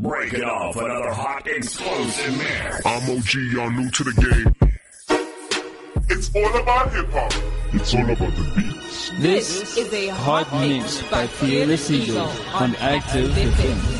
Break it off another hot exclusive mix. I'm OG, y'all new to the game. It's all about hip hop. It's all about the beats. This, this is a hot, hot mix by Fearless Eagle on Active Defense.